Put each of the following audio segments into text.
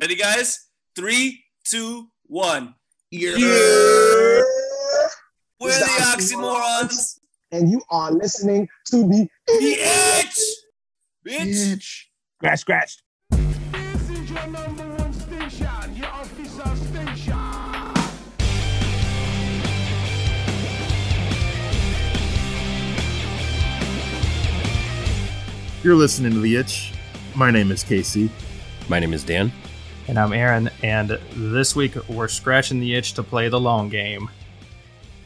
Ready, guys? Three, two, one. Yeah. We're the the oxymorons. And you are listening to the The itch. Bitch. Bitch. Scratch, scratch. This is your number one station, your official station. You're listening to The Itch. My name is Casey. My name is Dan. And I'm Aaron, and this week we're scratching the itch to play the long game.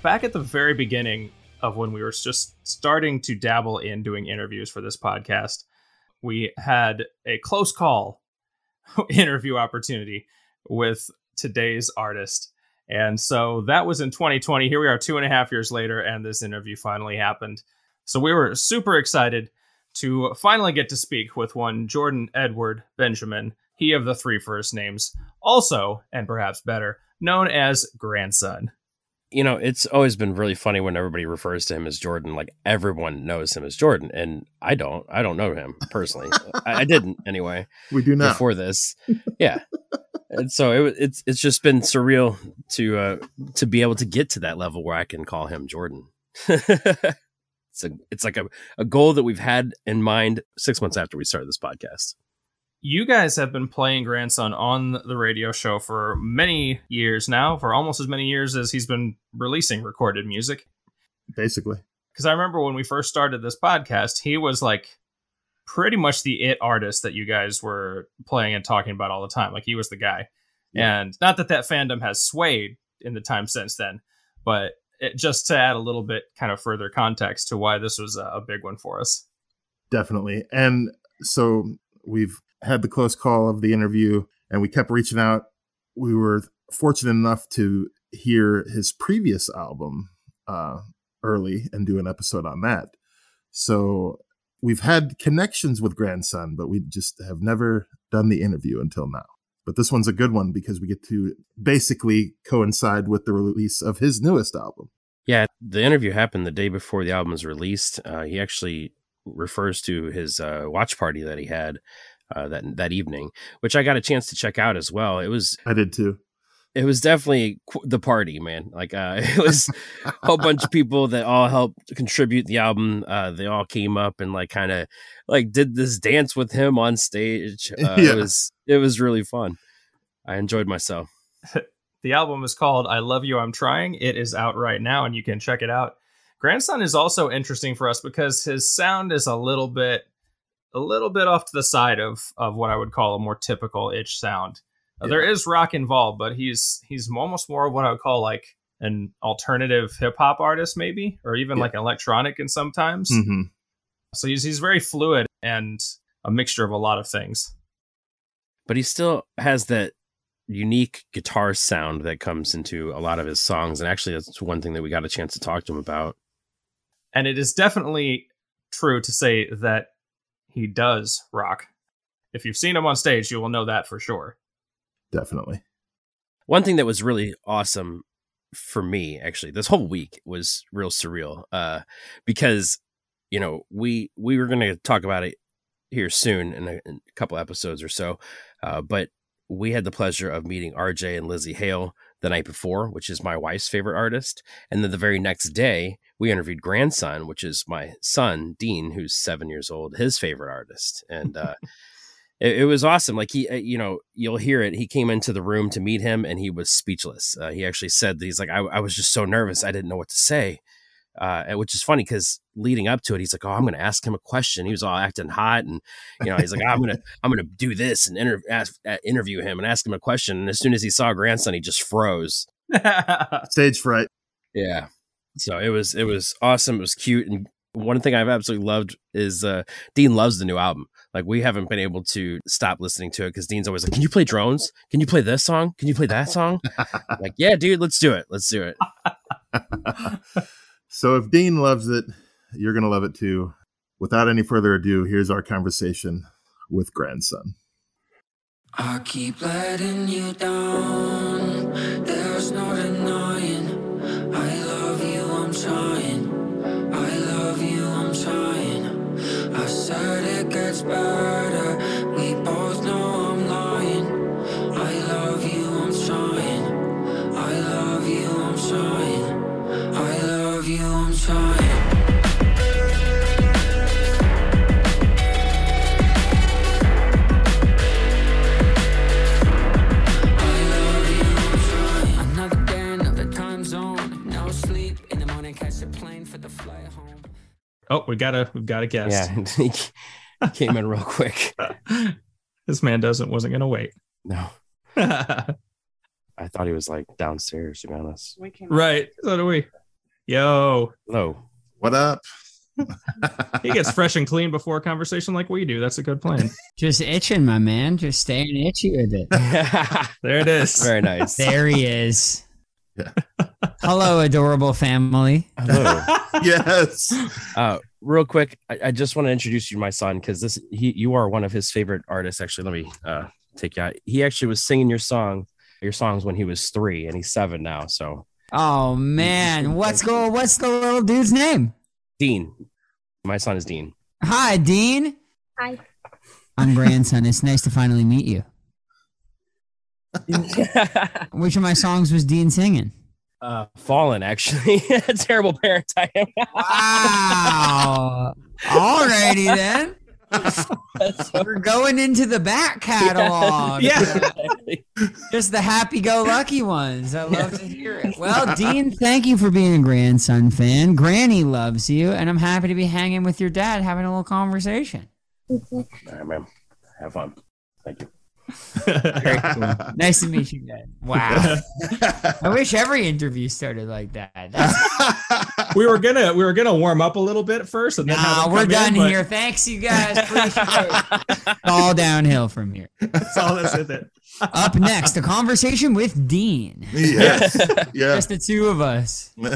Back at the very beginning of when we were just starting to dabble in doing interviews for this podcast, we had a close call interview opportunity with today's artist. And so that was in 2020. Here we are two and a half years later, and this interview finally happened. So we were super excited to finally get to speak with one Jordan Edward Benjamin, he of the three first names, also, and perhaps better, known as Grandson. You know, it's always been really funny when everybody refers to him as Jordan. Like everyone knows him as Jordan, and I don't. I don't know him personally. I, I didn't anyway We do now. before this. Yeah, and so it, it's it's just been surreal to uh, to be able to get to that level where I can call him Jordan. it's a it's like a, a goal that we've had in mind six months after we started this podcast. You guys have been playing Grandson on the radio show for many years now, for almost as many years as he's been releasing recorded music. Basically. Because I remember when we first started this podcast, he was like pretty much the it artist that you guys were playing and talking about all the time. Like he was the guy. And not that that fandom has swayed in the time since then, but it, just to add a little bit kind of further context to why this was a, a big one for us. Definitely. And so we've had the close call of the interview and we kept reaching out. We were fortunate enough to hear his previous album uh, early and do an episode on that. So we've had connections with Grandson, but we just have never done the interview until now. But this one's a good one because we get to basically coincide with the release of his newest album. Yeah, the interview happened the day before the album was released. Uh, he actually refers to his uh, watch party that he had uh, that that evening, which I got a chance to check out as well. It was I did too. it was definitely qu- the party, man. Like uh, it was a whole bunch of people that all helped contribute the album. Uh, they all came up and like kind of like did this dance with him on stage. Uh, Yeah. It was it was really fun. I enjoyed myself. The album is called I Love You, I'm Trying. It is out right now and you can check it out. Grandson is also interesting for us because his sound is a little bit a little bit off to the side of of what I would call a more typical itch sound. Uh, There is rock involved, but he's he's almost more of what I would call like an alternative hip hop artist, maybe, or even Yeah. like electronic in sometimes. hmm So he's he's very fluid and a mixture of a lot of things. but he still has that unique guitar sound that comes into a lot of his songs and actually that's one thing that we got a chance to talk to him about And it is definitely true to say that he does rock. If you've seen him on stage, you will know that for sure. Definitely. one thing that was really awesome for me actually this whole week was real surreal uh because you know we we were going to talk about it here soon in a, in a couple episodes or so uh but we had the pleasure of meeting RJ and Lizzie Hale the night before, which is my wife's favorite artist. And then the very next day, we interviewed grandson, which is my son, Dean, who's seven years old, his favorite artist. And uh, it, it was awesome. Like he, uh, you know, you'll hear it. He came into the room to meet him and he was speechless. Uh, he actually said that he's like, I, I was just so nervous. I didn't know what to say. Uh, which is funny because leading up to it, he's like, "Oh, I'm going to ask him a question." He was all acting hot, and you know, he's like, "I'm going to, I'm going to do this and inter- ask, uh, interview him and ask him a question." And as soon as he saw grandson, he just froze. Stage fright. Yeah. So it was, it was awesome. It was cute, and one thing I've absolutely loved is uh, Dean loves the new album. Like we haven't been able to stop listening to it because Dean's always like, "Can you play drones? Can you play this song? Can you play that song?" Like, yeah, dude, let's do it. Let's do it. So if Dean loves it, you're going to love it too. Without any further ado, here's our conversation with grandson. I keep letting you down. There's no denying. I love you, I'm trying. I love you, I'm trying. I said it gets better. Oh, we got a we've got a guest. Yeah, he came in real quick. this man doesn't wasn't gonna wait. No, I thought he was like downstairs. To be honest. right. So do we. Yo, Hello. What up? he gets fresh and clean before a conversation like we do. That's a good plan. Just itching, my man. Just staying itchy with it. There it is. Very nice. There he is. Yeah. Hello, adorable family. Hello. yes. Uh, real quick, I, I just want to introduce you to my son because this he you are one of his favorite artists. Actually, let me uh, take you out. He actually was singing your song, your songs when he was three, and he's seven now. So Oh man, what's go? What's the little dude's name? Dean, my son is Dean. Hi, Dean. Hi. I'm grandson. It's nice to finally meet you. Which of my songs was Dean singing? uh, Fallen, actually, terrible parent I am. Wow. Alrighty then. We're going into the back catalog. Yeah. Just the happy go lucky ones. I love to hear it. Well, Dean, thank you for being a grandson fan. Granny loves you, and I'm happy to be hanging with your dad having a little conversation. All right, man. Have fun. Thank you. Very cool. Nice to meet you, Dad. Wow. I wish every interview started like that. We were gonna we were gonna warm up a little bit first, and then nah, him we're done in, but here. Thanks, you guys. Appreciate it. All downhill from here. That's all that's with it. Up next, a conversation with Dean. yes. Yeah. Just the two of us. We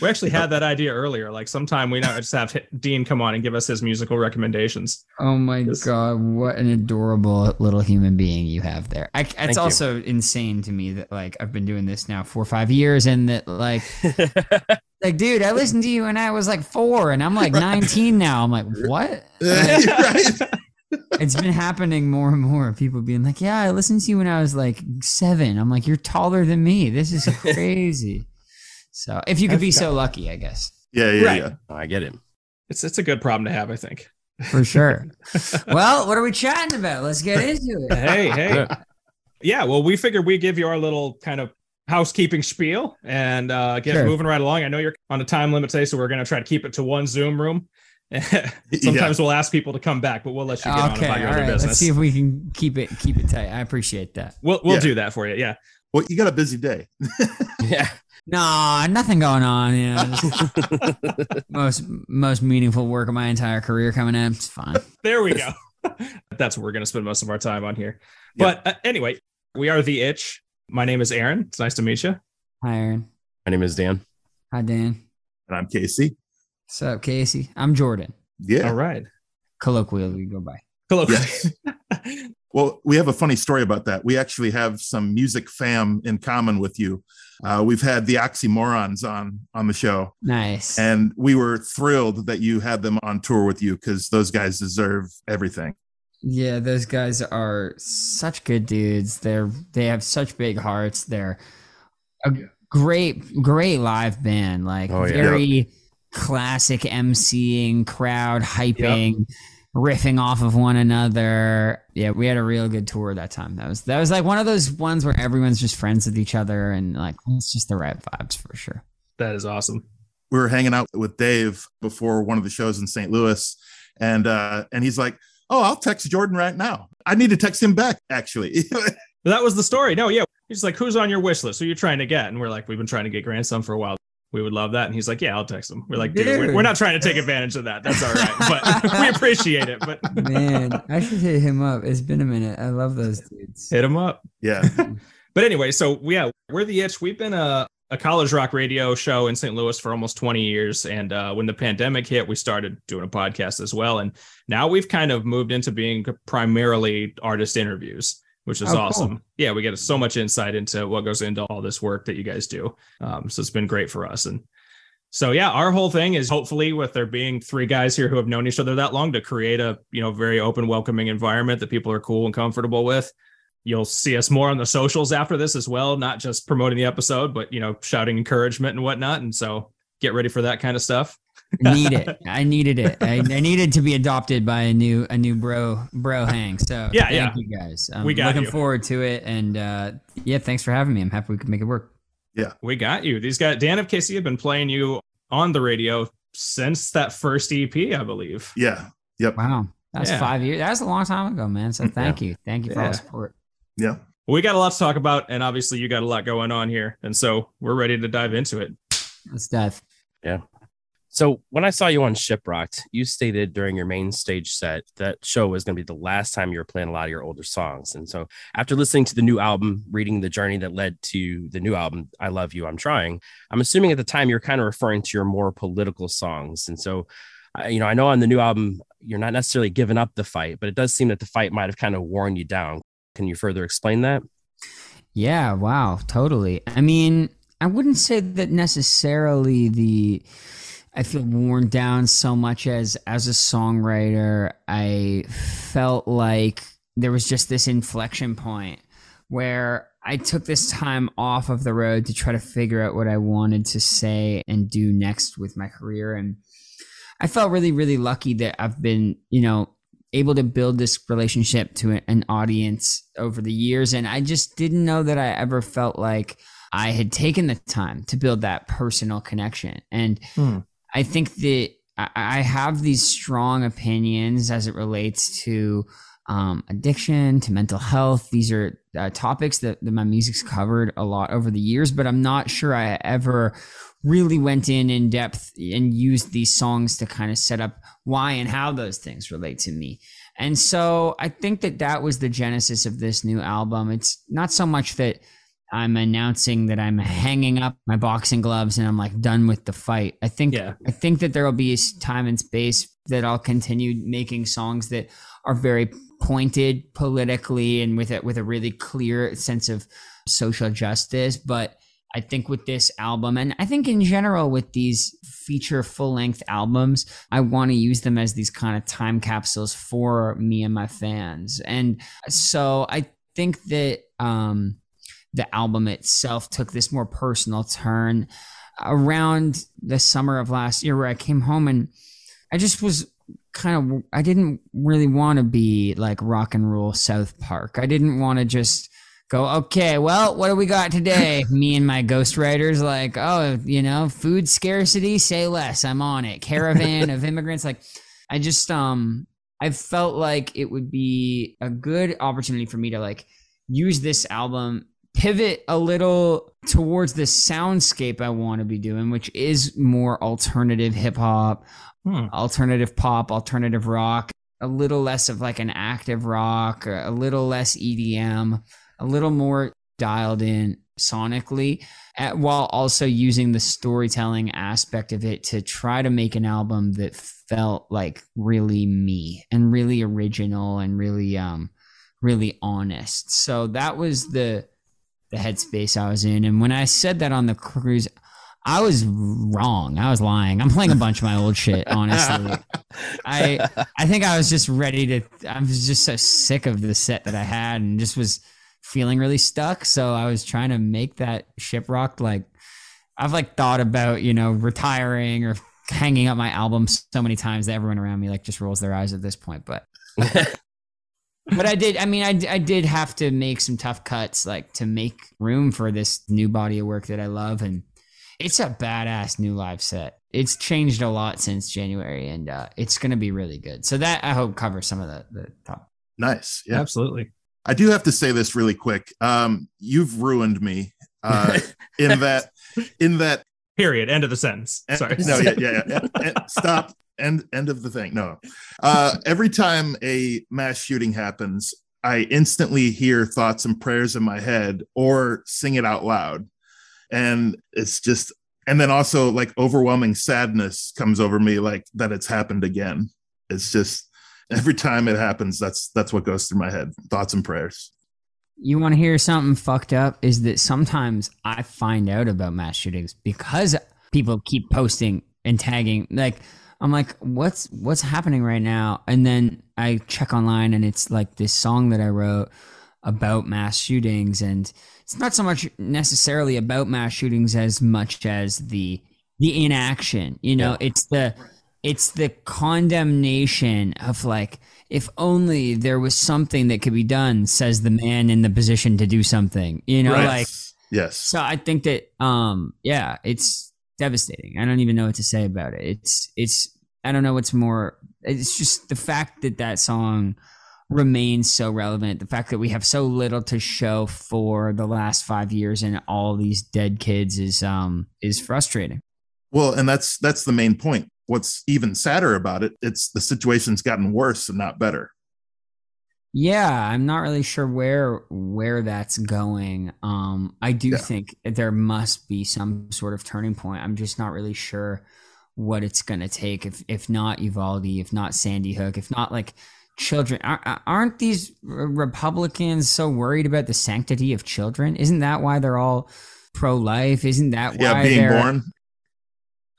we actually had that idea earlier. Like sometime we now just have Dean come on and give us his musical recommendations. Oh my Yes. god, what an adorable little human being you have there. I, it's you. also insane to me that like I've been doing this now for five years and that like like dude, I listened to you when I was like four and I'm like 19 now. I'm like, what? Like, right. it's been happening more and more. People being like, yeah, I listened to you when I was like seven. I'm like, you're taller than me. This is crazy. So if you could be so lucky, I guess. Yeah, yeah, Right. yeah. I get it. It's it's a good problem to have, I think. For sure. well, what are we chatting about? Let's get into it. Hey, hey. Yeah. Yeah, well, we figured we'd give you our little kind of housekeeping spiel and uh, get Sure. moving right along. I know you're on a time limit today, so we're going to try to keep it to one Zoom room. Sometimes we'll ask people to come back, but we'll let you get on Okay, about all your other right. business. Let's see if we can keep it keep it tight. I appreciate that. we'll we'll Yeah. do that for you. Yeah. Well, you got a busy day. Yeah. Nah, nothing going on. You know, just most most meaningful work of my entire career coming in. It's fine. There we go. That's what we're going to spend most of our time on here. Yeah. But uh, anyway, we are the itch. My name is Aaron. It's nice to meet you. Hi, Aaron. My name is Dan. Hi, Dan. And I'm Casey. What's up, Casey? I'm Jordan. Yeah. All right. Colloquially, we go by. Colloquially. Yes. Well, we have a funny story about that. We actually have some music fam in common with you. Uh, we've had the Oxymorons on on the show, Nice. and we were thrilled that you had them on tour with you because those guys deserve everything. Yeah, those guys are such good dudes. They're they have such big hearts. They're a great great live band. Like Oh, yeah. very classic emceeing, crowd hyping, riffing off of one another. Yeah, we had a real good tour that time. That was that was like one of those ones where everyone's just friends with each other and like it's just the right vibes for sure. that is awesome. We were hanging out with Dave before one of the shows in St. Louis, and uh, and he's like, "Oh, I'll text Jordan right now. I need to text him back, actually." That was the story. No, yeah. He's like, who's on your wish list? Who you trying to get? And we're like, we've been trying to get grandson for a while. We would love that. And he's like, yeah, I'll text him. We're like, dude, we're, we're not trying to take advantage of that. That's all right. But we appreciate it. But Man, I should hit him up. It's been a minute. I love those dudes. hit him up. yeah, But anyway, so yeah, we're the itch. We've been a, a college rock radio show in St. Louis for almost 20 years. And uh, when the pandemic hit, we started doing a podcast as well. And now we've kind of moved into being primarily artist interviews, which is Oh, cool. awesome. Yeah, we get so much insight into what goes into all this work that you guys do. Um, so it's been great for us. And so yeah, our whole thing is hopefully with there being three guys here who have known each other that long to create a you know very open, welcoming environment that people are cool and comfortable with. You'll see us more on the socials after this as well, not just promoting the episode, but you know, shouting encouragement and whatnot. And so get ready for that kind of stuff. Need it. I needed it. I, I needed to be adopted by a new a new bro bro hang. So Yeah, thank yeah. you guys. I'm We got looking you. forward to it. And uh, yeah, thanks for having me. I'm happy we could make it work. Yeah. We got you. These guys, Dan of Casey have been playing you on the radio since that first EP, I believe. Yeah. Yep. Wow. That's Yeah. five years. That was a long time ago, man. So thank you. Thank you for all the support. Yeah. We got a lot to talk about, and obviously you got a lot going on here, and so we're ready to dive into it. Let's dive. So when I saw you on Shiprocked, you stated during your main stage set that show was going to be the last time you were playing a lot of your older songs. And so after listening to the new album, reading the journey that led to the new album, I Love You, I'm Trying, I'm assuming at the time you're kind of referring to your more political songs. And so, you know, I know on the new album, you're not necessarily giving up the fight, but it does seem that the fight might have kind of worn you down. Can you further explain that? Yeah, wow, totally. I mean, I wouldn't say that necessarily the I feel worn down so much as as a songwriter, I felt like there was just this inflection point where I took this time off of the road to try to figure out what I wanted to say and do next with my career. And I felt really really lucky that I've been, you know, able to build this relationship to an audience over the years. And I just didn't know that I ever felt like I had taken the time to build that personal connection. And Hmm. I think that I have these strong opinions as it relates to um, addiction, to mental health. These are uh, topics that, that my music's covered a lot over the years, but I'm not sure I ever really went in in depth and used these songs to kind of set up why and how those things relate to me. And so I think that that was the genesis of this new album. It's not so much that I'm announcing that I'm hanging up my boxing gloves and I'm like done with the fight. I think Yeah. I think that there will be time and space that I'll continue making songs that are very pointed politically and with it with a really clear sense of social justice. But I think with this album, and I think in general with these feature full length albums, I want to use them as these kind of time capsules for me and my fans. And so I think that um, the album itself took this more personal turn around the summer of last year where I came home and I just was kind of I didn't really want to be like rock and roll South Park. I didn't want to just go, okay, well, what do we got today? Me and my ghostwriters, like, oh, you know, food scarcity, say less. I'm on it. Caravan of immigrants. Like, I just um I felt like it would be a good opportunity for me to like use this album pivot a little towards the soundscape I want to be doing, which is more alternative hip hop, Hmm. alternative pop, alternative rock, a little less of like an active rock, a little less EDM, a little more dialed in sonically, at, while also using the storytelling aspect of it to try to make an album that felt like really me and really original and really um really honest. So that was the the headspace I was in. And when I said that on the cruise, I was wrong. I was lying. I'm playing a bunch of my old shit, honestly. I I think I was just ready to I was just so sick of the set that I had and just was feeling really stuck. So I was trying to make that shiprocked like I've like thought about, you know, retiring or hanging up my album so many times that everyone around me like just rolls their eyes at this point. But but I did. I mean, I, I did have to make some tough cuts, like to make room for this new body of work that I love, and it's a badass new live set. It's changed a lot since January, and uh, it's going to be really good. So that I hope covers some of the the top. Nice. Yeah. Absolutely. I do have to say this really quick. Um, you've ruined me. Uh, in that, in that. Period. End of the sentence. Sorry. No. Yeah. Yeah. yeah. And- stop. End. End of the thing. No. Uh, every time a mass shooting happens, I instantly hear thoughts and prayers in my head or sing it out loud, and it's just. And then also like overwhelming sadness comes over me, like that it's happened again. It's just every time it happens, that's that's what goes through my head. Thoughts and prayers. You want to hear something fucked up? Is that sometimes I find out about mass shootings because people keep posting and tagging. Like I'm like, what's what's happening right now? And then I check online, and it's like this song that I wrote about mass shootings, and it's not so much necessarily about mass shootings as much as the the inaction. You know, it's the it's the condemnation of like if only there was something that could be done says the man in the position to do something you know Right. like yes. so i think that um yeah it's devastating. I don't even know what to say about it. It's it's I don't know what's more. It's just the fact that that song remains so relevant. The fact that we have so little to show for the last five years and all these dead kids is um is frustrating. Well, and that's that's the main point. What's even sadder about it, it's the situation's gotten worse and not better. Yeah, I'm not really sure where where that's going. Um, I do Yeah. think there must be some sort of turning point. I'm just not really sure what it's gonna take. If if not Uvalde, if not Sandy Hook, if not like children, aren't these Republicans so worried about the sanctity of children? Isn't that why they're all pro life? Isn't that why Yeah, being they're born.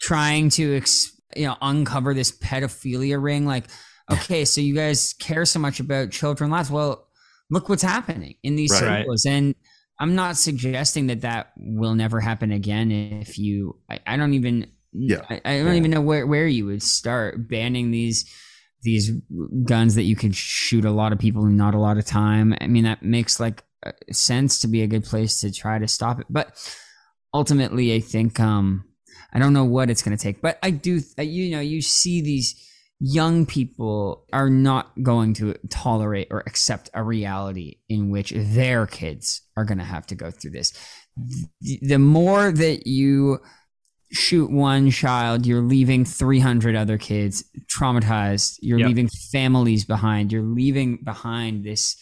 trying to ex- you know uncover this pedophilia ring like okay so you guys care so much about children lives well look what's happening in these Right. Right. circles and i'm not suggesting that that will never happen again if you i, I don't even Yeah. I, I don't Yeah. even know where, where you would start banning these these guns that you could shoot a lot of people in not a lot of time i mean that makes like uh, sense to be a good place to try to stop it but ultimately i think um i don't know what it's going to take but i do you know you see these young people are not going to tolerate or accept a reality in which their kids are going to have to go through this. The more that you shoot one child you're leaving 300 other kids traumatized. You're Yep. leaving families behind. You're leaving behind this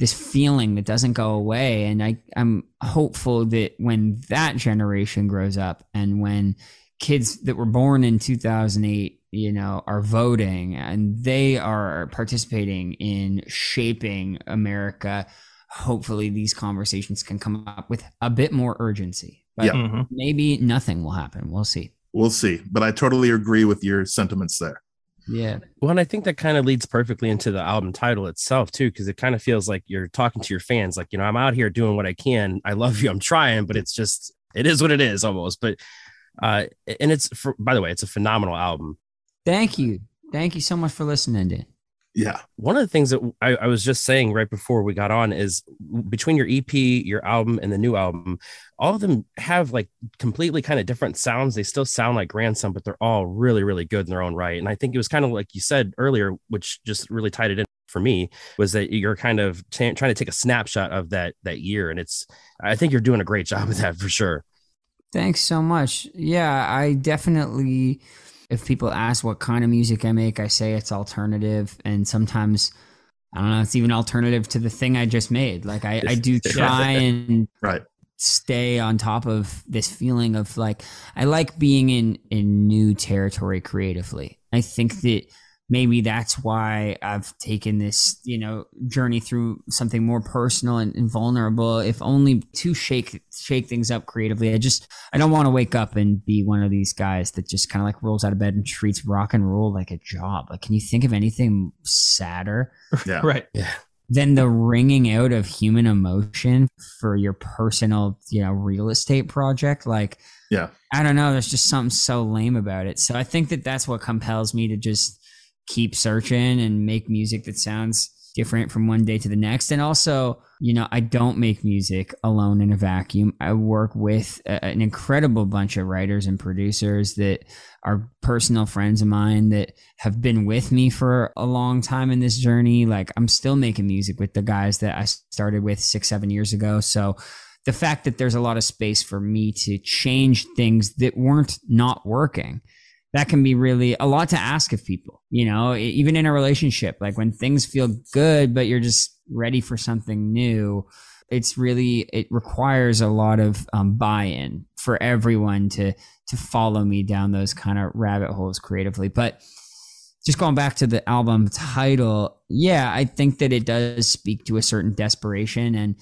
this feeling that doesn't go away. And i i'm hopeful that when that generation grows up and when kids that were born in 2008 you know are voting and they are participating in shaping america hopefully these conversations can come up with a bit more urgency but Yeah. Mhm. maybe nothing will happen we'll see We'll see. But I totally agree with your sentiments there. yeah Well, and I think that kind of leads perfectly into the album title itself too, because it kind of feels like you're talking to your fans, like you know, I'm out here doing what I can. I love you. I'm trying, but it's just it is what it is almost. But uh, and it's for by the way, it's a phenomenal album. Thank you thank you so much for listening Dan. Yeah. One of the things that I, I was just saying right before we got on is between your EP, your album, and the new album, all of them have like completely kind of different sounds. They still sound like Grandson, but they're all really, really good in their own right. And I think it was kind of like you said earlier, which just really tied it in for me, was that you're kind of t- trying to take a snapshot of that that year, and it's. I think you're doing a great job of that for sure. Thanks so much. Yeah, I definitely, if people ask what kind of music I make, I say it's alternative. And sometimes, I don't know, it's even alternative to the thing I just made. Like, I, I do try and Right. stay on top of this feeling of like, I like being in, in new territory creatively. I think that maybe that's why I've taken this, you know, journey through something more personal and, and vulnerable, if only to shake shake things up creatively. I just I don't want to wake up and be one of these guys that just kind of like rolls out of bed and treats rock and roll like a job. Like, can you think of anything sadder Yeah. Right. Yeah. Than the wringing out of human emotion for your personal, you know, real estate project? Like, Yeah. I don't know. There's just something so lame about it. So I think that that's what compels me to just keep searching and make music that sounds different from one day to the next. And also, you know, I don't make music alone in a vacuum. I work with a, an incredible bunch of writers and producers that are personal friends of mine that have been with me for a long time in this journey. Like I'm still making music with the guys that I started with six, seven years ago. So the fact that there's a lot of space for me to change things that weren't not working that can be really a lot to ask of people you know even in a relationship like when things feel good but you're just ready for something new it's really it requires a lot of um, buy-in for everyone to to follow me down those kind of rabbit holes creatively. But just going back to the album title yeah i think that it does speak to a certain desperation and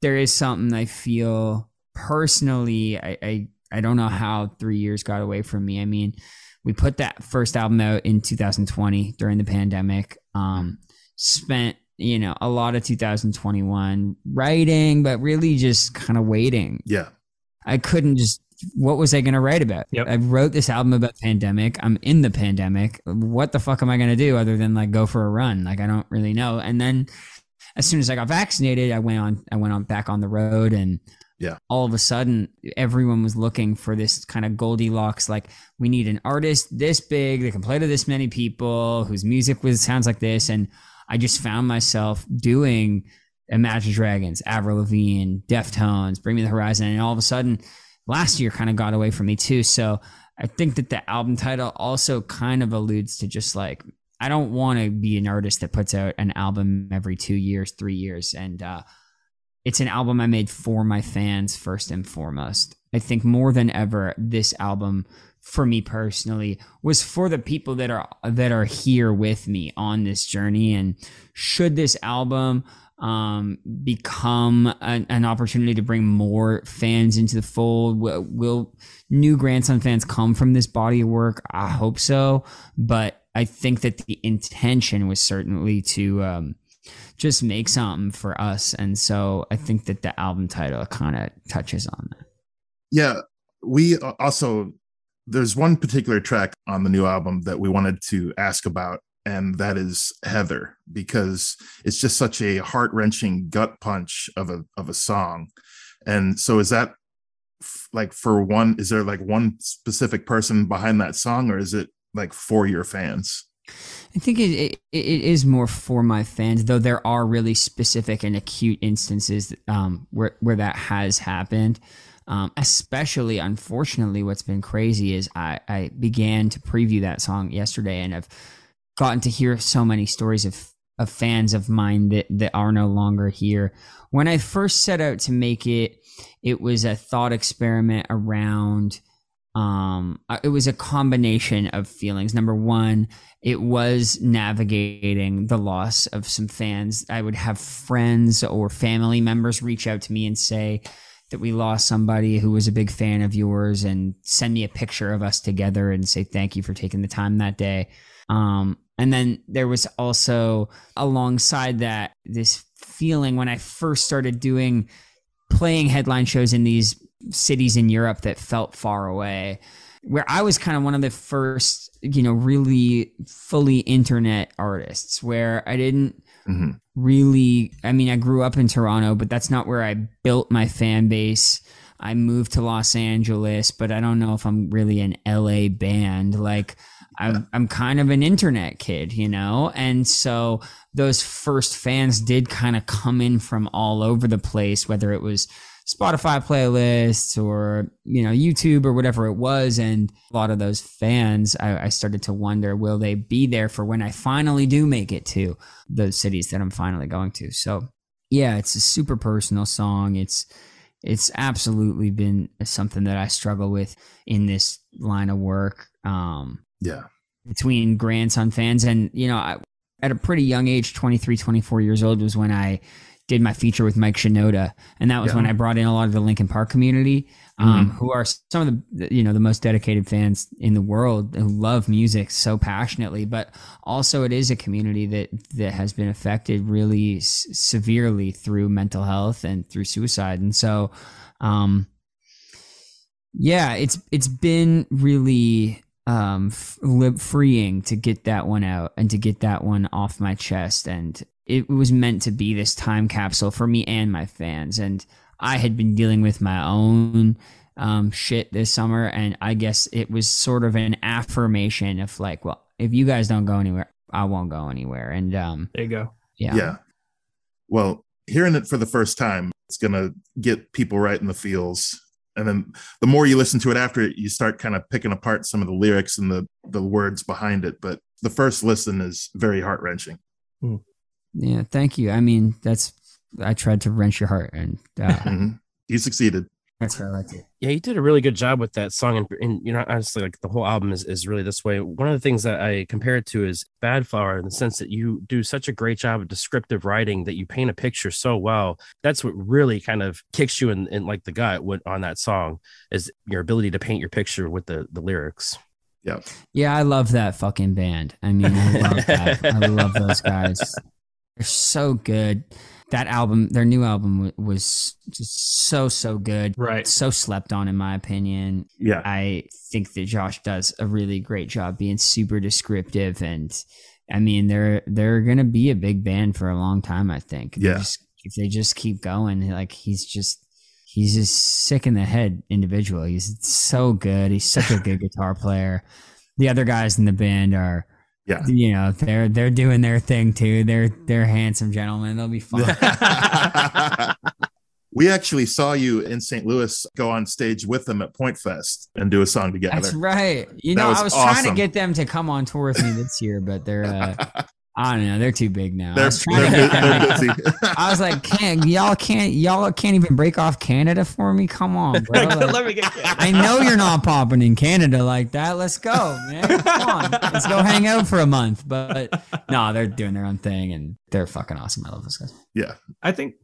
there is something i feel personally i i, I don't know how three years got away from me. I mean we put that first album out in 2020 during the pandemic um spent you know a lot of 2021 writing but really just kind of waiting. Yeah. i couldn't just what was i going to write about? Yep. i wrote this album about the pandemic. I'm in the pandemic. What the fuck am i going to do other than like go for a run? Like i don't really know. And then as soon as i got vaccinated i went on i went on back on the road and Yeah. all of a sudden everyone was looking for this kind of Goldilocks, like we need an artist this big that can play to this many people, whose music was sounds like this, and I just found myself doing Imagine Dragons, Avril Lavigne, Deftones, Bring Me the Horizon, and all of a sudden, last year kind of got away from me too. So I think that the album title also kind of alludes to just like I don't want to be an artist that puts out an album every two years, three years, and uh, it's an album I made for my fans first and foremost. I think more than ever, this album for me personally was for the people that are that are here with me on this journey. And should this album um, become an, an opportunity to bring more fans into the fold will, will new grandson fans come from this body of work? I hope so. But i think that the intention was certainly to um, just make something for us and so i think that the album title kind of touches on that Yeah, we uh, also there's one particular track on the new album that we wanted to ask about, and that is Heather, because it's just such a heart wrenching gut punch of a of a song. And so, is that like for one? Is there like one specific person behind that song, or is it like for your fans? I think it, it it is more for my fans, though there are really specific and acute instances um, where where that has happened. Um, especially, unfortunately, what's been crazy is I, I began to preview that song yesterday, and I've gotten to hear so many stories of of fans of mine that that are no longer here. When I first set out to make it, it was a thought experiment around um it was a combination of feelings. Number one it was navigating the loss of some fans. I would have friends or family members reach out to me and say that we lost somebody who was a big fan of yours and send me a picture of us together and say thank you for taking the time that day. Um and then there was also alongside that this feeling when i first started doing playing headline shows in these cities in Europe that felt far away, where I was kind of one of the first, you know, really fully internet artists, where I didn't Mhm. really, I mean, I grew up in Toronto, but that's not where I built my fan base. I moved to Los Angeles, but I don't know if I'm really an LA band. Like, I'm, I'm kind of an internet kid, you know? And so those first fans did kind of come in from all over the place, whether it was Spotify playlists or, you know, YouTube or whatever it was. And a lot of those fans, I, I started to wonder, will they be there for when I finally do make it to those cities that I'm finally going to? So, yeah, it's a super personal song. It's, it's absolutely been something that I struggle with in this line of work. Um, Yeah. between grandson fans and you know I, at a pretty young age 23 24 years old was when i did my feature with mike shinoda and that was Yeah. when i brought in a lot of the Linkin Park community um, who are some of the you know the most dedicated fans in the world who love music so passionately. But also it is a community that that has been affected really s- severely through mental health and through suicide. And so um yeah it's it's been really um f- freeing to get that one out and to get that one off my chest and it was meant to be this time capsule for me and my fans and i had been dealing with my own um shit this summer and i guess it was sort of an affirmation of like well if you guys don't go anywhere i won't go anywhere and um There you go. yeah yeah. Well, hearing it for the first time, it's gonna get people right in the feels. And then the more you listen to it after it, you start kind of picking apart some of the lyrics and the the words behind it. But the first listen is very heart wrenching. Yeah thank you i mean that's i tried to wrench your heart and uh, You succeeded. that's what i like to Yeah, you did a really good job with that song, and, and you know, honestly, like the whole album is, is really this way. One of the things that I compare it to is Badflower in the sense that you do such a great job of descriptive writing that you paint a picture so well. That's what really kind of kicks you in, in like the gut with, on that song is your ability to paint your picture with the the lyrics. Yeah. Yeah, I love that fucking band. I mean, I love that. I love those guys. They're so good. That album, their new album, was just so so good. Right. So slept on, in my opinion. Yeah. I think that Josh does a really great job being super descriptive, and I mean, they're they're gonna be a big band for a long time. I think. If they Yeah. just- if they just keep going, like he's just he's just sick in the head individual. He's so good. He's such a good guitar player. The other guys in the band are, Yeah. you know, they're they're doing their thing too. They're they're handsome gentlemen. They'll be fun. we actually saw you in St. Louis go on stage with them at Pointfest and do a song together. That's right. You That know, was I was trying to get them to come on tour with me this year, but they're uh, I don't know, they're too big now. I they're, was trying to they're, get they're like, busy. I was like, can't y'all can't y'all can't even break off Canada for me? Come on, bro. Like, Let me get I know you're not popping in Canada like that. Let's go, man. Come on. Let's go hang out for a month. But no, they're doing their own thing and they're fucking awesome. I love those guys. yeah. I think,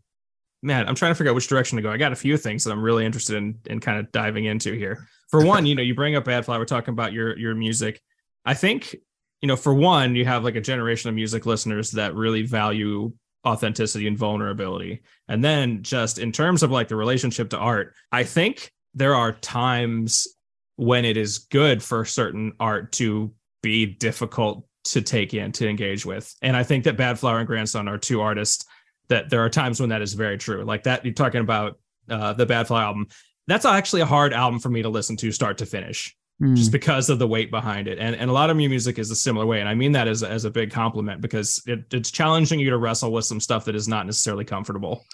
man, I'm trying to figure out which direction to go. I got a few things that I'm really interested in in kind of diving into here. For one, you know, you bring up Badflower. We're talking about your your music. I think, you know, for one, you have like a generation of music listeners that really value authenticity and vulnerability. And then just in terms of like the relationship to art, I think there are times when it is good for certain art to be difficult to take in to engage with. And I think that Badflower and Grandson are two artists that there are times when that is very true. Like that, you're talking about uh, the Badflower album. That's actually a hard album for me to listen to start to finish, Mm. just because of the weight behind it. And and a lot of your music is a similar way, and I mean that as as a big compliment because it, it's challenging you to wrestle with some stuff that is not necessarily comfortable,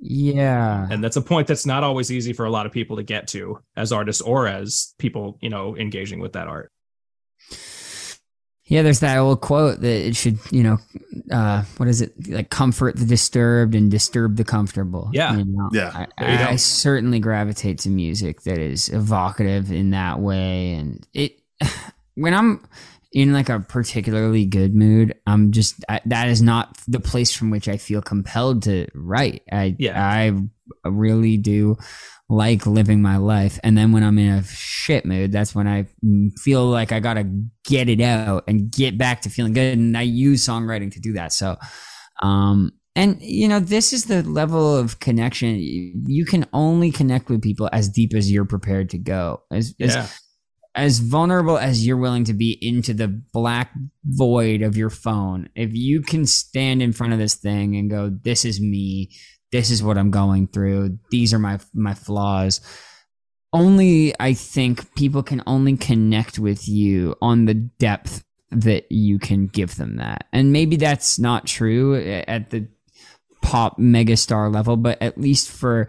Yeah. and that's a point that's not always easy for a lot of people to get to as artists or as people you know engaging with that art. Yeah, there's that old quote that it should, you know, uh, what is it? Like comfort the disturbed and disturb the comfortable. Yeah. You know? Yeah. I, There I certainly gravitate to music that is evocative in that way. And it, when I'm in like a particularly good mood, I'm just, I, that is not the place from which I feel compelled to write. I, Yeah. I really do like living my life. And then when I'm in a shit mood, that's when I feel like I gotta get it out and get back to feeling good. And I use songwriting to do that. So, um, and you know, this is the level of connection you can only connect with people as deep as you're prepared to go. As, as as vulnerable as you're willing to be into the black void of your phone, if you can stand in front of this thing and go, "This is me. This is what I'm going through. These are my my flaws." Only I think people can only connect with you on the depth that you can give them that, and maybe that's not true at the pop megastar level, but at least for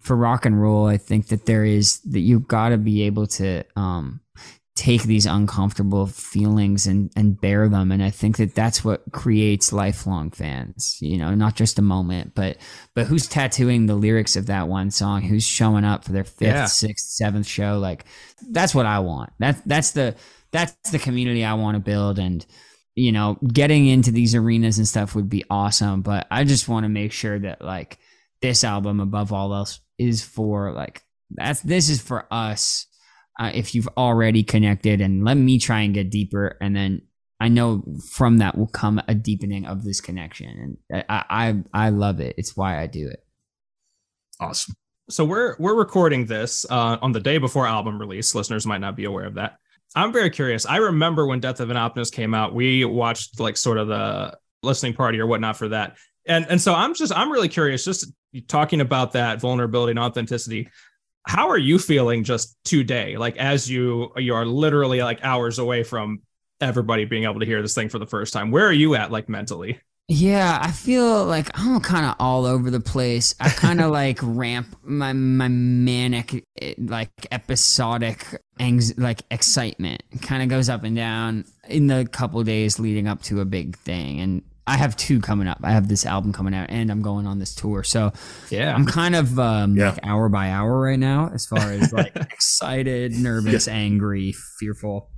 for rock and roll, I think that there is that you've got to be able to um, take these uncomfortable feelings and and bear them, and I think that that's what creates lifelong fans. You know, not just a moment, but but who's tattooing the lyrics of that one song? Who's showing up for their fifth, Yeah. sixth, seventh show? Like that's what I want. That that's the that's the community I want to build and you know, getting into these arenas and stuff would be awesome, but I just want to make sure that like this album above all else is for like that's this is for us. Uh, if you've already connected and let me try and get deeper and then I know from that will come a deepening of this connection and I I, I love it. It's why I do it. Awesome. so we're we're recording this uh, on the day before album release. Listeners might not be aware of that. I'm very curious. I remember when Death of an Optimist came out, we watched like sort of the listening party or whatnot for that. And and so I'm just I'm really curious, just talking about that vulnerability and authenticity. How are you feeling just today? Like as you you are literally like hours away from everybody being able to hear this thing for the first time. Where are you at like mentally? Yeah, I feel like I'm kind of all over the place. I kind of like ramp my my manic, eh, like episodic, like excitement. Kind of goes up and down in the couple days leading up to a big thing. And I have two coming up. I have this album coming out, and I'm going on this tour. So Yeah. I'm kind of um, Yeah. like hour by hour right now, as far as like excited, nervous, angry, fearful.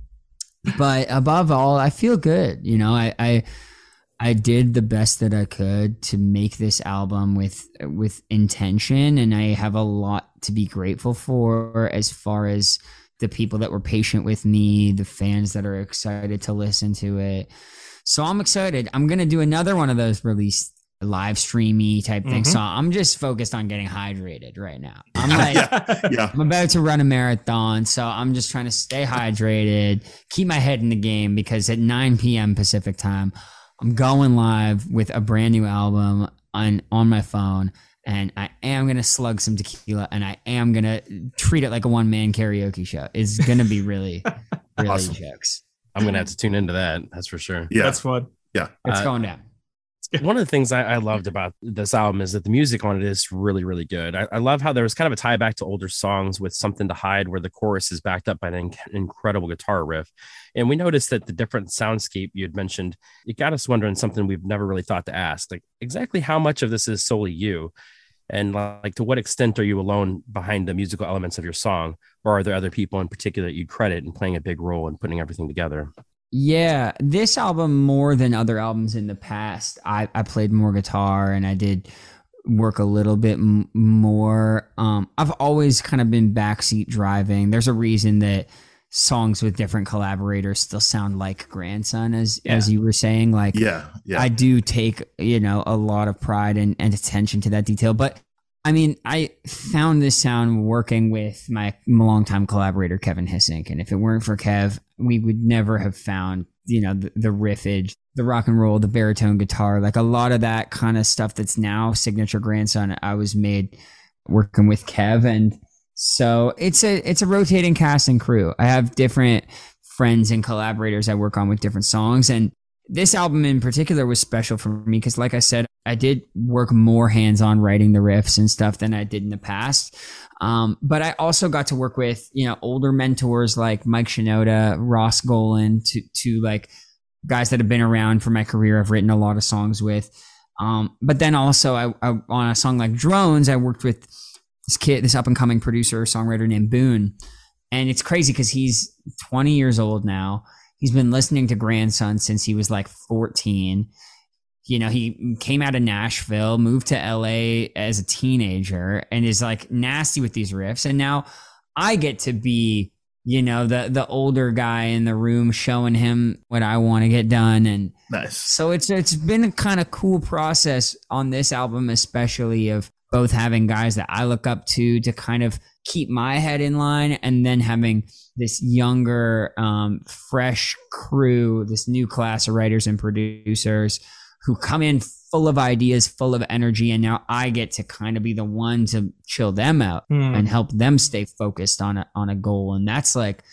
But above all, I feel good. You know, I, I I did the best that I could to make this album with with intention, and I have a lot to be grateful for as far as the people that were patient with me, the fans that are excited to listen to it. So I'm excited. I'm gonna do another one of those release live streamy type things. Mhm. So I'm just focused on getting hydrated right now. I'm like Yeah. I'm about to run a marathon, so I'm just trying to stay hydrated, keep my head in the game because at 9 p.m. Pacific time, I'm going live with a brand new album on on my phone. and I am gonna slug some tequila, and I am gonna treat it like a one man karaoke show. It's gonna be really, really Awesome. jokes. I'm gonna have to tune into that. That's for sure. Yeah. That's fun. Yeah, it's Uh, going down. One of the things I, I loved about this album is that the music on it is really, really good. I, I love how there was kind of a tie back to older songs with something to hide, where the chorus is backed up by an inc- incredible guitar riff. And we noticed that the different soundscape you had mentioned, it got us wondering something we've never really thought to ask, like exactly how much of this is solely you, and like to what extent are you alone behind the musical elements of your song, or are there other people in particular that you credit in playing a big role in putting everything together? Yeah, this album more than other albums in the past. I, I played more guitar and I did work a little bit m- more. Um, I've always kind of been backseat driving. There's a reason that songs with different collaborators still sound like Grandson, as as you were saying. Like, Yeah. Yeah. I do take, you know, a lot of pride and, and attention to that detail. But I mean, I found this sound working with my longtime collaborator, Kevin Hissink. And if it weren't for Kev, we would never have found, you know, the, the riffage, the rock and roll, the baritone guitar, like a lot of that kind of stuff that's now signature grandson. I was made working with Kev. And so it's a, it's a rotating cast and crew. I have different friends and collaborators I work on with different songs. And this album in particular was special for me because, like I said, I did work more hands on writing the riffs and stuff than I did in the past. Um, but I also got to work with, you know, older mentors like Mike Shinoda, Ross Golan, to, to like guys that have been around for my career. I've written a lot of songs with. Um, but then also I, I, on a song like Drones, I worked with this kid, this up and coming producer, songwriter named Boone. And it's crazy because he's 20 years old now. He's been listening to Grandson since he was like 14. You know, he came out of Nashville, moved to LA as a teenager, and is like nasty with these riffs. And now I get to be, you know, the the older guy in the room showing him what I want to get done. And nice. so it's it's been a kind of cool process on this album, especially of both having guys that I look up to to kind of keep my head in line, and then having this younger, um, fresh crew, this new class of writers and producers who come in full of ideas, full of energy, and now I get to kind of be the one to chill them out Hmm. and help them stay focused on a on a goal, and that's like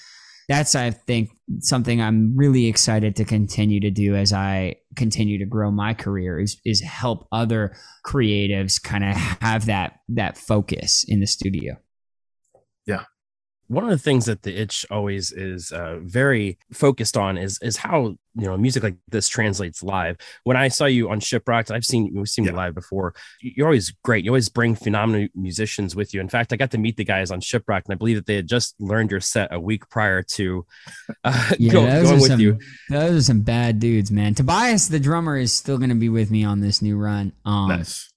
that's I think something I'm really excited to continue to do as I continue to grow my career is is help other creatives kind of have that that focus in the studio. One of the things that the itch always is uh, very focused on is is how you know music like this translates live. When I saw you on Shipwrecked, I've seen we've seen you live before. You're always great. You always bring phenomenal musicians with you. In fact, I got to meet the guys on Shipwrecked, and I believe that they had just learned your set a week prior to uh, Yeah, go- those going are with some, you. Those are some bad dudes, man. Tobias, the drummer, is still going to be with me on this new run. Um, Nice.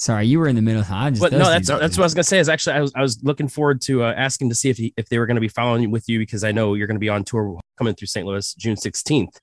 Sorry, you were in the middle. I just But no, that's dudes- that's what I was gonna say. Is actually I was I was looking forward to uh, asking to see if he, if they were going to be following with you because I know you're going to be on tour coming through St. Louis June 16th.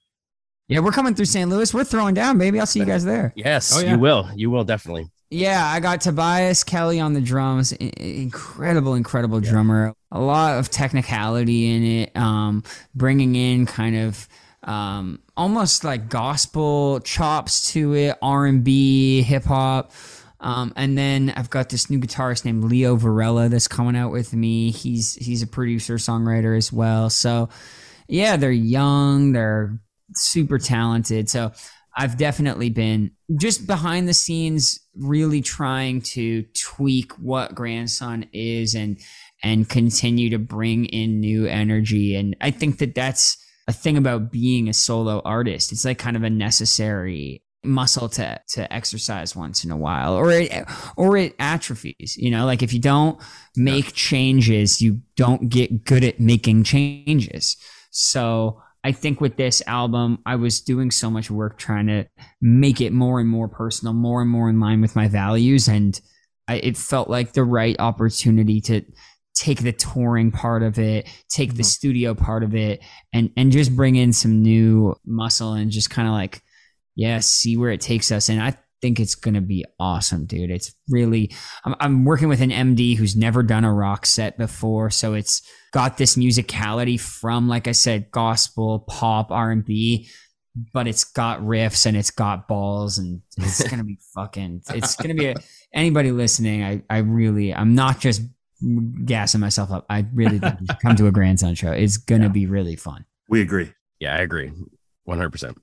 yeah. We're coming through St. Louis. We're throwing down, baby. I'll see you guys there. Yes, Oh, yeah. you will. You will definitely. Yeah, I got Tobias Kelly on the drums. I- incredible, incredible drummer. A lot of technicality in it. Um, bringing in kind of um, almost like gospel chops to it, R and B, hip hop. Um, and then I've got this new guitarist named Leo Varela that's coming out with me. He's he's a producer, songwriter as well. So yeah, they're young, they're super talented. So I've definitely been just behind the scenes, really trying to tweak what Grandson is and and continue to bring in new energy. And I think that that's a thing about being a solo artist. It's like kind of a necessary muscle to to exercise once in a while or it or it atrophies you know? Like if you don't make changes you don't get good at making changes. So I think with this album, I was doing so much work trying to make it more and more personal, more and more in line with my values. And I, it felt like the right opportunity to take the touring part of it, take the mm-hmm. studio part of it, and, and just bring in some new muscle and just kind of like, yeah, see where it takes us. And I think it's going to be awesome, dude. It's really, I'm, I'm working with an MD who's never done a rock set before. So it's got this musicality from, like I said, gospel, pop, R&B, but it's got riffs and it's got balls and it's gonna be fucking. It's gonna be a, anybody listening. I I really I'm not just gassing myself up. I really think you should come to a grandson show. It's gonna be really fun. We agree. Yeah, I agree. 100%.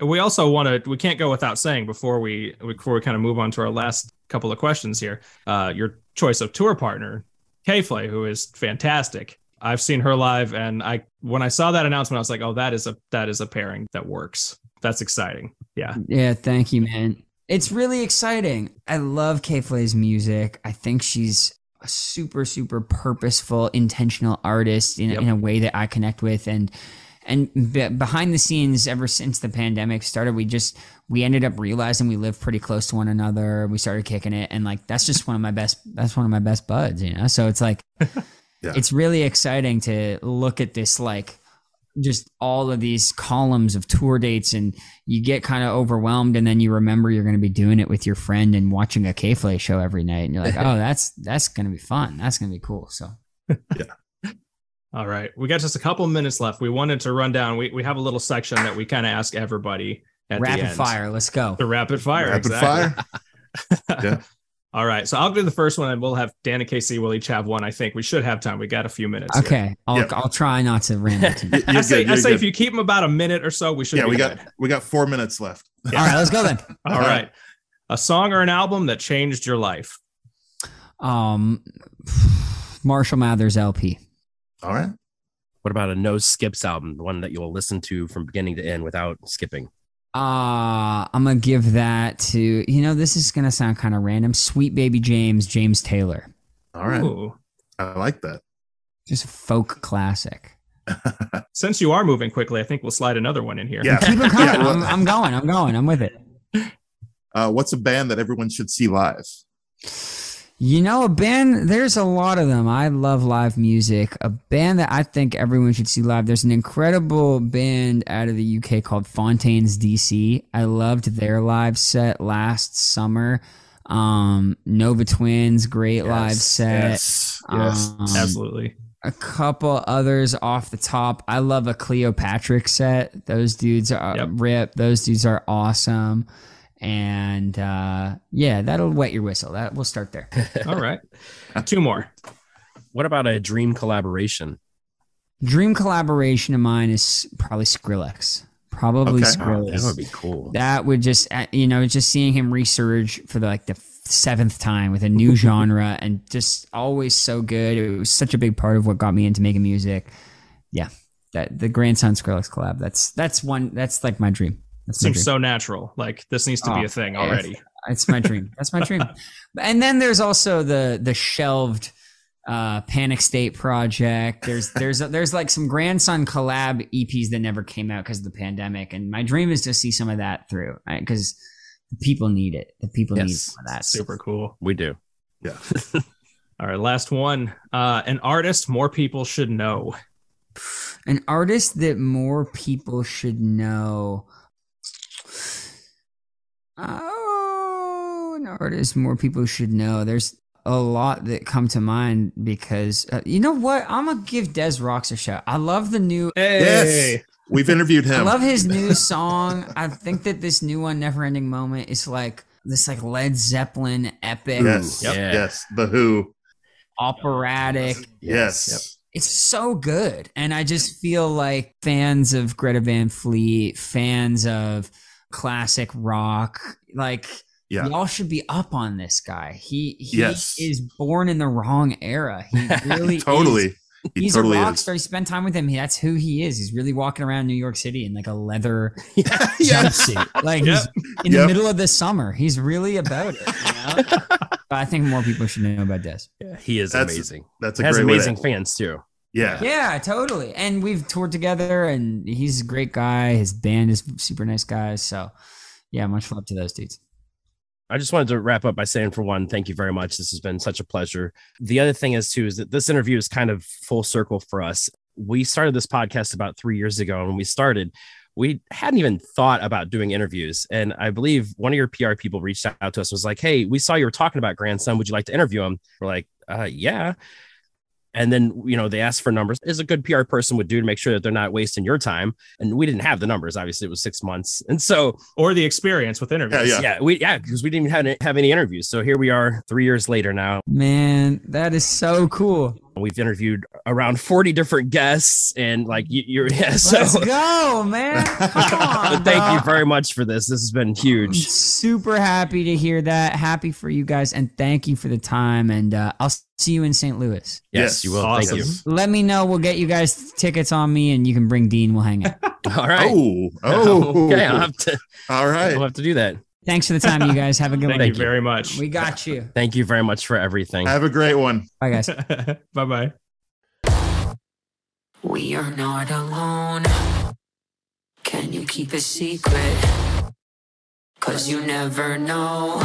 We also want to we can't go without saying before we before we kind of move on to our last couple of questions here uh your choice of tour partner K-Flay, who is fantastic i've seen her live and i when i saw that announcement i was like oh that is a that is a pairing that works that's exciting yeah Yeah, thank you, man. It's really exciting. I love K Flay's music. I think she's a super, super purposeful, intentional artist in, Yep. in a way that I connect with. And and be- behind the scenes, ever since the pandemic started, we just we ended up realizing we live pretty close to one another. We started kicking it, and like that's just one of my best. That's one of my best buds, you know. So it's like, Yeah. it's really exciting to look at this like just all of these columns of tour dates and you get kind of overwhelmed and then you remember you're going to be doing it with your friend and watching a K-Flay show every night and you're like, "Oh, that's that's going to be fun. That's going to be cool." So, all right we got just a couple minutes left we wanted to run down we, we have a little section that we kind of ask everybody at the rapid end. fire, let's go. the rapid fire Rapid exactly. fire. Yeah. all right so i'll do the first one and we'll have dan and casey will each have one i think we should have time we got a few minutes here. Okay, I'll Yep. I'll try not to ramble too much. You're I say, good, I say good. if you keep them about a minute or so, we should yeah, be we good. got we got four minutes left. All right, let's go then. All All right. right. A song or an album that changed your life. Um Marshall Mathers LP. All right. What about a no skips album, the one that you'll listen to from beginning to end without skipping? Uh, I'm gonna give that to you know this is gonna sound kind of random. Sweet Baby James, James Taylor, All right. Ooh. I like that. just a folk classic. Since you are moving quickly, I think we'll slide another one in here. Yeah. Keep it coming. Yeah, well- I'm, I'm going. I'm going. I'm with it. Uh, what's a band that everyone should see live? You know, a band. There's a lot of them. I love live music. A band that I think everyone should see live. There's an incredible band out of the UK called Fontaines DC. I loved their live set last summer. Um, Nova Twins, great live set. Yes. Yes. Um, Absolutely. a couple others off the top. I love a Cleopatrick set. Those dudes are Yep. rip. Those dudes are awesome. And uh, yeah, that'll wet your whistle. That we'll start there. All right. Two more. What about a dream collaboration? Dream collaboration of mine is probably Skrillex. Probably Okay. Oh, Skrillex. that would be cool. that would just uh, you know just seeing him resurge for the, like the seventh time with a new genre and just always so good it was such a big part of what got me into making music yeah that the grandson skrillex collab that's that's one that's like my dream that's Seems so natural. Like this needs to be Oh, a thing yeah. already. it's my dream that's my dream and then there's also the the shelved uh panic state project there's there's a, there's like some grandson collab eps that never came out because of the pandemic and my dream is to see some of that through because the people need it the people need Yes. some of that Super cool. We do. Yeah. All right. Last one. Uh, an artist more people should know. an artist that more people should know oh an artist more people should know there's a lot that come to mind because uh, you know what i'm gonna give Des Rocs a shout i love the new Hey. Yes. We've interviewed him. i love his new song i think that this new one never ending moment is like this like led zeppelin epic Yes. Yep. Yeah. Yes. The Who. operatic Yes. it's so good and i just feel like fans of greta van fleet fans of classic rock like Yeah. y'all should be up on this guy he he Yes. is born in the wrong era he really totally. is. He he's totally a rock is. star you spend time with him that's who he is he's really walking around new york city in like a leather yes. jumpsuit like he's in the Yep. middle of the summer he's really about it you know? but i think more people should know about this. Yeah, he is That's- amazing. That's a Has great way amazing to- fans too. Yeah. Yeah, totally. And we've toured together, and he's a great guy. His band is super nice guys. So, yeah, much love to those dudes. I just wanted to wrap up by saying, for one, thank you very much. This has been such a pleasure. The other thing is, too, is that this interview is kind of full circle for us. We started this podcast about three years ago. And when we started, we hadn't even thought about doing interviews. And I believe one of your PR people reached out to us and was like, Hey, we saw you were talking about grandson. Would you like to interview him? We're like, uh, Yeah. And then you know they asked for numbers. Is a good pr person would do to make sure that they're not wasting your time. And we didn't have the numbers. Obviously it was six months. And so or the experience with interviews. Yeah, yeah. We yeah because we didn't even have any, have any interviews. So here we are three years later now. Man, that is so cool. We've interviewed around 40 different guests and like you, you're yeah so Let's go, man. Come on. but thank you very much for this this has been I'm huge super happy to hear that. Happy for you guys, and thank you for the time. And uh, I'll see you in St. Louis. yes, Yes. you will Awesome. thank you Let me know. We'll get you guys tickets on me, and you can bring Dean. We'll hang out. all right Oh, oh, okay i'll have to all right. we'll have to do that Thanks for the time, you guys. Have a good Thank one. Thank you very much. We got you. thank you very much for everything Have a great one. Bye, guys. bye bye. We are not alone. Can you keep a secret? Cause you never know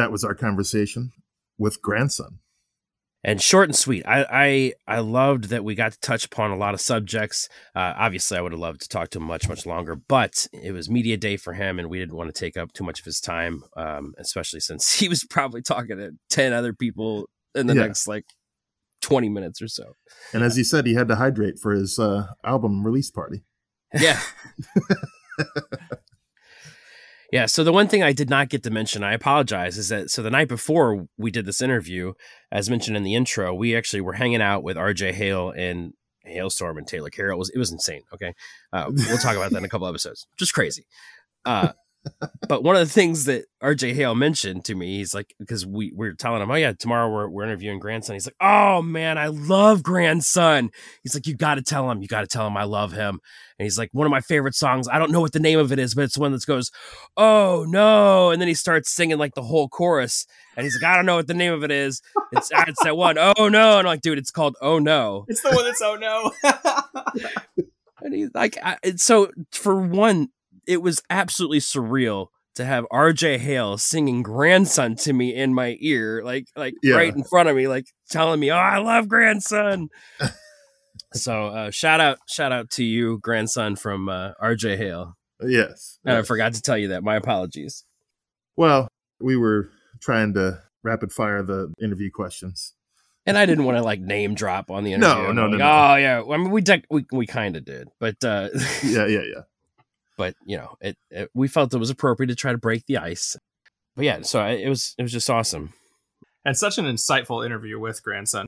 That was our conversation with grandson. and short and sweet. I, I I loved that we got to touch upon a lot of subjects. Uh, obviously, I would have loved to talk to him much much longer, but it was media day for him, and we didn't want to take up too much of his time, um, especially since he was probably talking to ten other people in the Yeah. next like twenty minutes or so. And as he said, he had to hydrate for his uh, album release party. Yeah. yeah. So the one thing I did not get to mention, I apologize, is that so the night before we did this interview, as mentioned in the intro, we actually were hanging out with Arejay Hale and Halestorm and Taylor Carroll. It was it was insane. Okay. Uh, we'll talk about that in a couple episodes. Just crazy. Uh but one of the things that Arejay Hale mentioned to me, he's like, because we, we are telling him, oh yeah, tomorrow we're, we're interviewing grandson. He's like, oh man, I love grandson. He's like, you got to tell him, you got to tell him I love him. And he's like, one of my favorite songs. I don't know what the name of it is, but it's one that goes, oh no. And then he starts singing like the whole chorus. And he's like, I don't know what the name of it is. It's, it's that one. Oh no. And I'm like, dude, it's called Oh no. It's the one that's oh no. And he's like, I, so for one, it was absolutely surreal to have Arejay Hale singing grandson to me in my ear, like like Yeah. right in front of me, like telling me, "Oh, I love grandson." so uh, shout out, shout out to you, grandson from uh, Arejay Hale. Yes. And I forgot to tell you that. My apologies. Well, we were trying to rapid fire the interview questions. And I didn't want to like name drop on the No, interview. no, I'm no, like, no. Oh yeah, I mean we dec- we we kind of did, but uh, Yeah, yeah, yeah. But you know, it, it we felt it was appropriate to try to break the ice. But yeah, so I, it was it was just awesome. and such an insightful interview with grandson.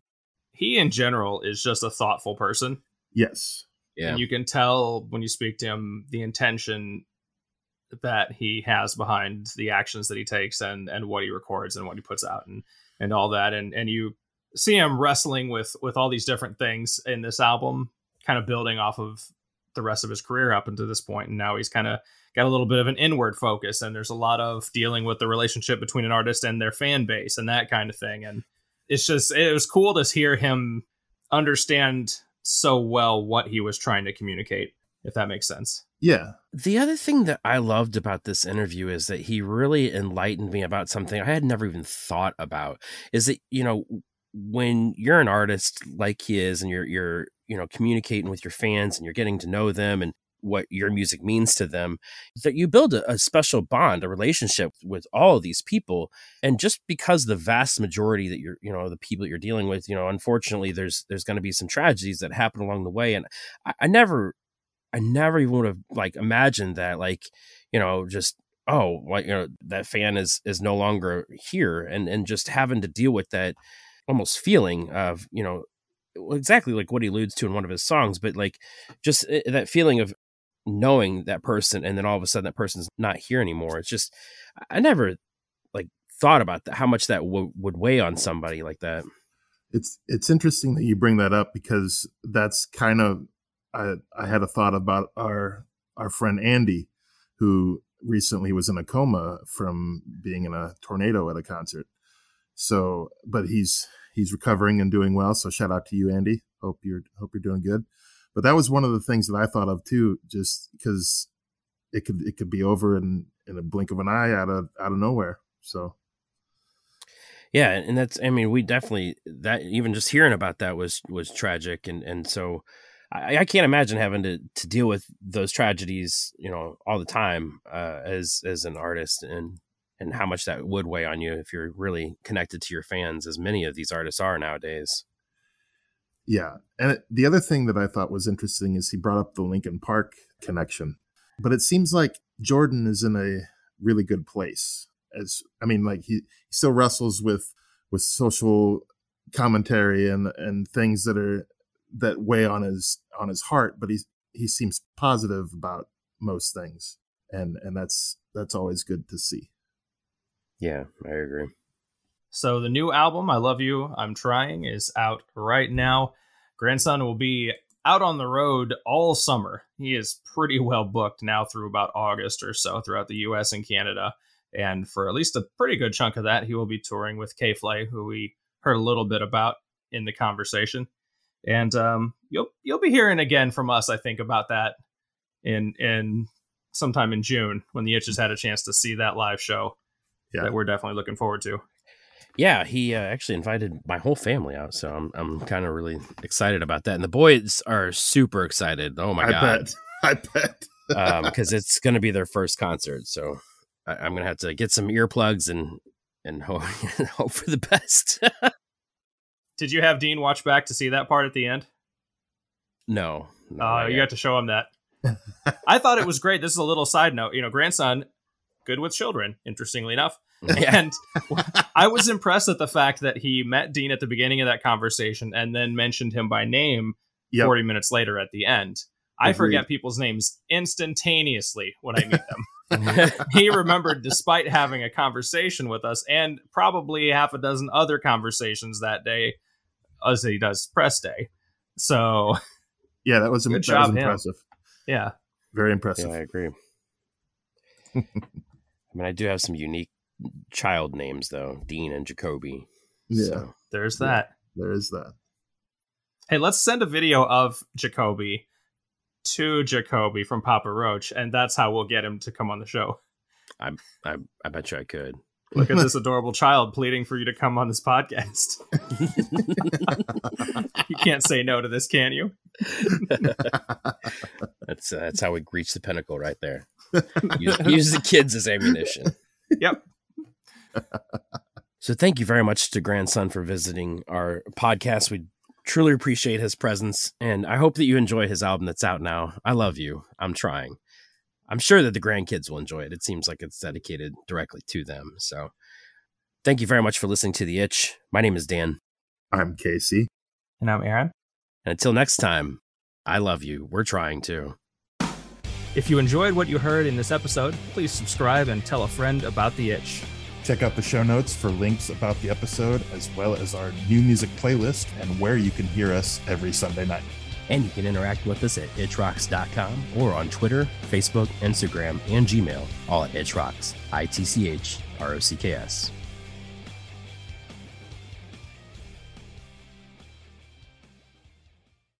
He in general is just a thoughtful person. Yes. Yeah, And you can tell when you speak to him the intention that he has behind the actions that he takes and and what he records and what he puts out and and all that and and you see him wrestling with with all these different things in this album kind of building off of the rest of his career up until this point and now he's kind of got a little bit of an inward focus and there's a lot of dealing with the relationship between an artist and their fan base and that kind of thing and it's just it was cool to hear him understand so well what he was trying to communicate if that makes sense Yeah. The other thing that I loved about this interview is that he really enlightened me about something I had never even thought about. Is that you know when you're an artist like he is, and you're you're you know communicating with your fans and you're getting to know them and what your music means to them, that you build a, a special bond, a relationship with all of these people, and just because the vast majority that you're you know the people that you're dealing with, you know, unfortunately, there's there's going to be some tragedies that happen along the way, and I, I never I never even would have like imagined that like you know just oh like you know that fan is is no longer here. And and just having to deal with that almost feeling of you know exactly like what he alludes to in one of his songs but like just eh, that feeling of knowing that person and then all of a sudden that person's not here anymore it's just i never like thought about that how much that w- would weigh on somebody like that It's it's interesting that you bring that up because that's kind of I I had a thought about our our friend Andy who recently was in a coma from being in a tornado at a concert. So, but he's he's recovering and doing well. So shout out to you, Andy. Hope you're hope you're doing good. but that was one of the things that I thought of too, just because it could it could be over in in a blink of an eye out of out of nowhere. So Yeah, and that's I mean, we definitely that even just hearing about that was was tragic and and so I, I can't imagine having to to deal with those tragedies, you know, all the time uh as as an artist and and how much that would weigh on you if you're really connected to your fans as many of these artists are nowadays. Yeah. And it, the other thing that I thought was interesting is he brought up the Linkin Park connection. But it seems like Jordan is in a really good place. As I mean, like he, he still wrestles with with social commentary and and things that are that weigh on his on his heart, but he's he seems positive about most things. And and that's that's always good to see. Yeah, I agree. So the new album, I Love You, I'm Trying, is out right now. Grandson will be out on the road all summer. He is pretty well booked now through about August or so throughout the US and Canada. And for at least a pretty good chunk of that, he will be touring with K Flay, who we heard a little bit about in the conversation. And um, you'll you'll be hearing again from us, I think, about that in in sometime in June when the Itches had a chance to see that live show Yeah. that we're definitely looking forward to. Yeah, he uh, actually invited my whole family out, so I'm I'm kind of really excited about that. And the boys are super excited. Oh my I god. I bet. I bet. because it's going to be their first concert. So I, I'm going to have to get some earplugs and and hope, hope for the best. Did you have Dean watch back to see that part at the end? no, no, Uh, you got to show him that. I thought it was great. This is a little side note. You know, grandson, good with children, interestingly enough. Yeah. And I was impressed at the fact that he met Dean at the beginning of that conversation and then mentioned him by name Yep. 40 minutes later at the end. I forget people's names instantaneously when I meet them. he remembered despite having a conversation with us and probably half a dozen other conversations that day as he does press day. So, Yeah, that was, Good that job, was him. impressive. yeah. Very impressive. yeah, I agree. I mean, I do have some unique child names though, Dean and Jacoby. Yeah. So, There's Yeah. that. There is that. Hey, let's send a video of Jacoby to Jacoby from Papa Roach, and that's how we'll get him to come on the show. I I bet you I could. Look at this adorable child pleading for you to come on this podcast. you can't say no to this, can you? That's uh, that's how we reach the pinnacle right there. Use, use the kids as ammunition. Yep. So thank you very much to grandson for visiting our podcast. We truly appreciate his presence, and I hope that you enjoy his album that's out now. I love you. I'm trying. I'm sure that the grandkids will enjoy it. It seems like it's dedicated directly to them. So thank you very much for listening to The Itch. My name is Dan. I'm Casey. And I'm Aaron. And until next time, I love you. We're trying to. If you enjoyed what you heard in this episode, please subscribe and tell a friend about the itch. Check out the show notes for links about the episode, as well as our new music playlist and where you can hear us every Sunday night. And you can interact with us at itchrocks.com or on Twitter, Facebook, Instagram, and Gmail, all at itchrocks. I T C H R O C K S.